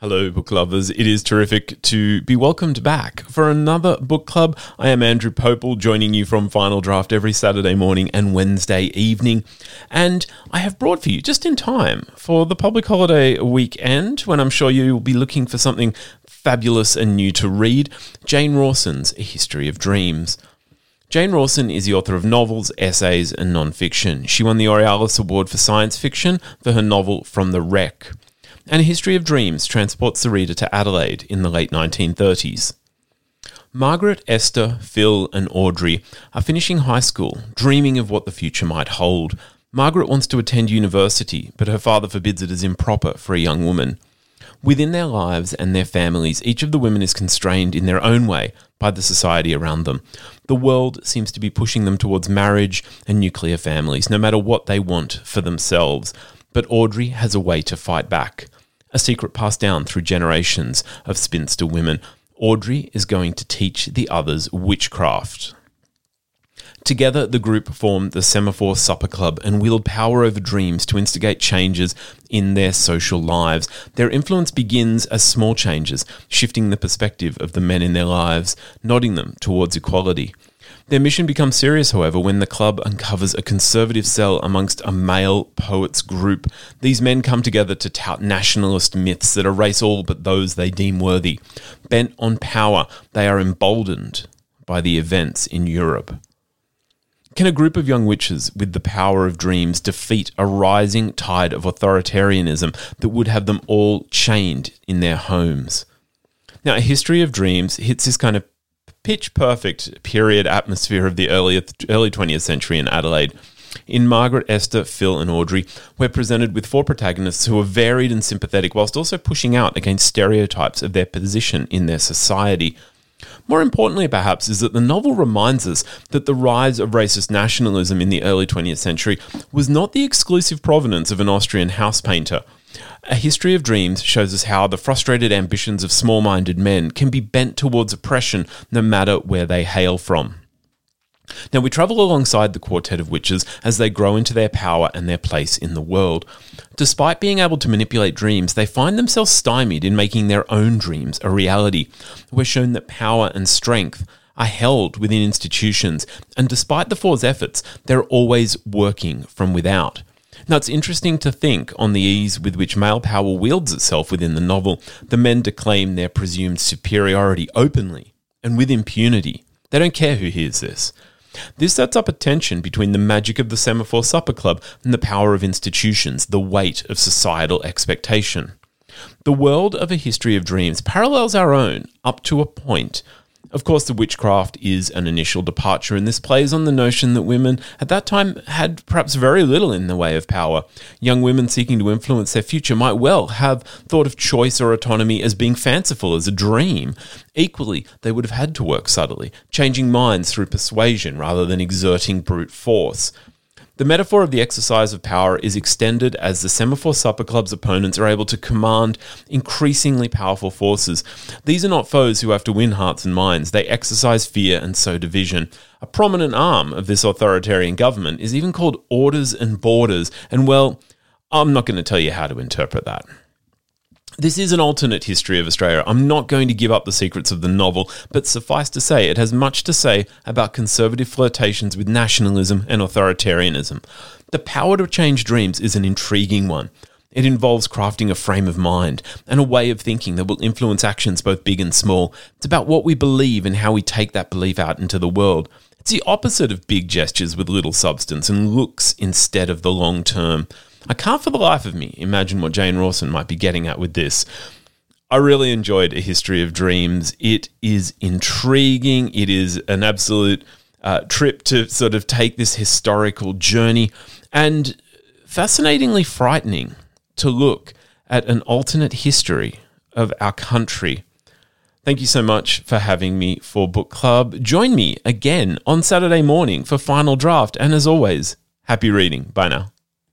Hello, book lovers. It is terrific to be welcomed back for another book club. I am Andrew Popel, joining you from Final Draft every Saturday morning and Wednesday evening. And I have brought for you, just in time for the public holiday weekend, when I'm sure you will be looking for something fabulous and new to read, Jane Rawson's A History of Dreams. Jane Rawson is the author of novels, essays, and nonfiction. She won the Aurealis Award for Science Fiction for her novel From the Wreck and A History of Dreams transports the reader to Adelaide in the late 1930s. Margaret, Esther, Phil, and Audrey are finishing high school, dreaming of what the future might hold. Margaret wants to attend university, but her father forbids it as improper for a young woman. Within their lives and their families, each of the women is constrained in their own way by the society around them. The world seems to be pushing them towards marriage and nuclear families, no matter what they want for themselves. But Audrey has a way to fight back a secret passed down through generations of spinster women. Audrey is going to teach the others witchcraft. Together, the group formed the Semaphore Supper Club and wield power over dreams to instigate changes in their social lives. Their influence begins as small changes, shifting the perspective of the men in their lives, nodding them towards equality. Their mission becomes serious, however, when the club uncovers a conservative cell amongst a male poets group. These men come together to tout nationalist myths that erase all but those they deem worthy. Bent on power, they are emboldened by the events in Europe. Can a group of young witches with the power of dreams defeat a rising tide of authoritarianism that would have them all chained in their homes? Now, a history of dreams hits this kind of pitch perfect period atmosphere of the early early 20th century in Adelaide. In Margaret, Esther, Phil, and Audrey, we're presented with four protagonists who are varied and sympathetic whilst also pushing out against stereotypes of their position in their society. More importantly, perhaps, is that the novel reminds us that the rise of racist nationalism in the early 20th century was not the exclusive provenance of an Austrian house painter a History of Dreams shows us how the frustrated ambitions of small minded men can be bent towards oppression no matter where they hail from. Now, we travel alongside the quartet of witches as they grow into their power and their place in the world. Despite being able to manipulate dreams, they find themselves stymied in making their own dreams a reality. We're shown that power and strength are held within institutions, and despite the Four's efforts, they're always working from without. Now, it's interesting to think on the ease with which male power wields itself within the novel. The men declaim their presumed superiority openly and with impunity. They don't care who hears this. This sets up a tension between the magic of the Semaphore Supper Club and the power of institutions, the weight of societal expectation. The world of a history of dreams parallels our own up to a point, of course, the witchcraft is an initial departure, and this plays on the notion that women at that time had perhaps very little in the way of power. Young women seeking to influence their future might well have thought of choice or autonomy as being fanciful, as a dream. Equally, they would have had to work subtly, changing minds through persuasion rather than exerting brute force. The metaphor of the exercise of power is extended as the Semaphore Supper Club's opponents are able to command increasingly powerful forces. These are not foes who have to win hearts and minds, they exercise fear and sow division. A prominent arm of this authoritarian government is even called Orders and Borders, and well, I'm not going to tell you how to interpret that. This is an alternate history of Australia. I'm not going to give up the secrets of the novel, but suffice to say, it has much to say about conservative flirtations with nationalism and authoritarianism. The power to change dreams is an intriguing one. It involves crafting a frame of mind and a way of thinking that will influence actions both big and small. It's about what we believe and how we take that belief out into the world. It's the opposite of big gestures with little substance and looks instead of the long term. I can't for the life of me imagine what Jane Rawson might be getting at with this. I really enjoyed A History of Dreams. It is intriguing. It is an absolute uh, trip to sort of take this historical journey and fascinatingly frightening to look at an alternate history of our country. Thank you so much for having me for Book Club. Join me again on Saturday morning for Final Draft. And as always, happy reading. Bye now.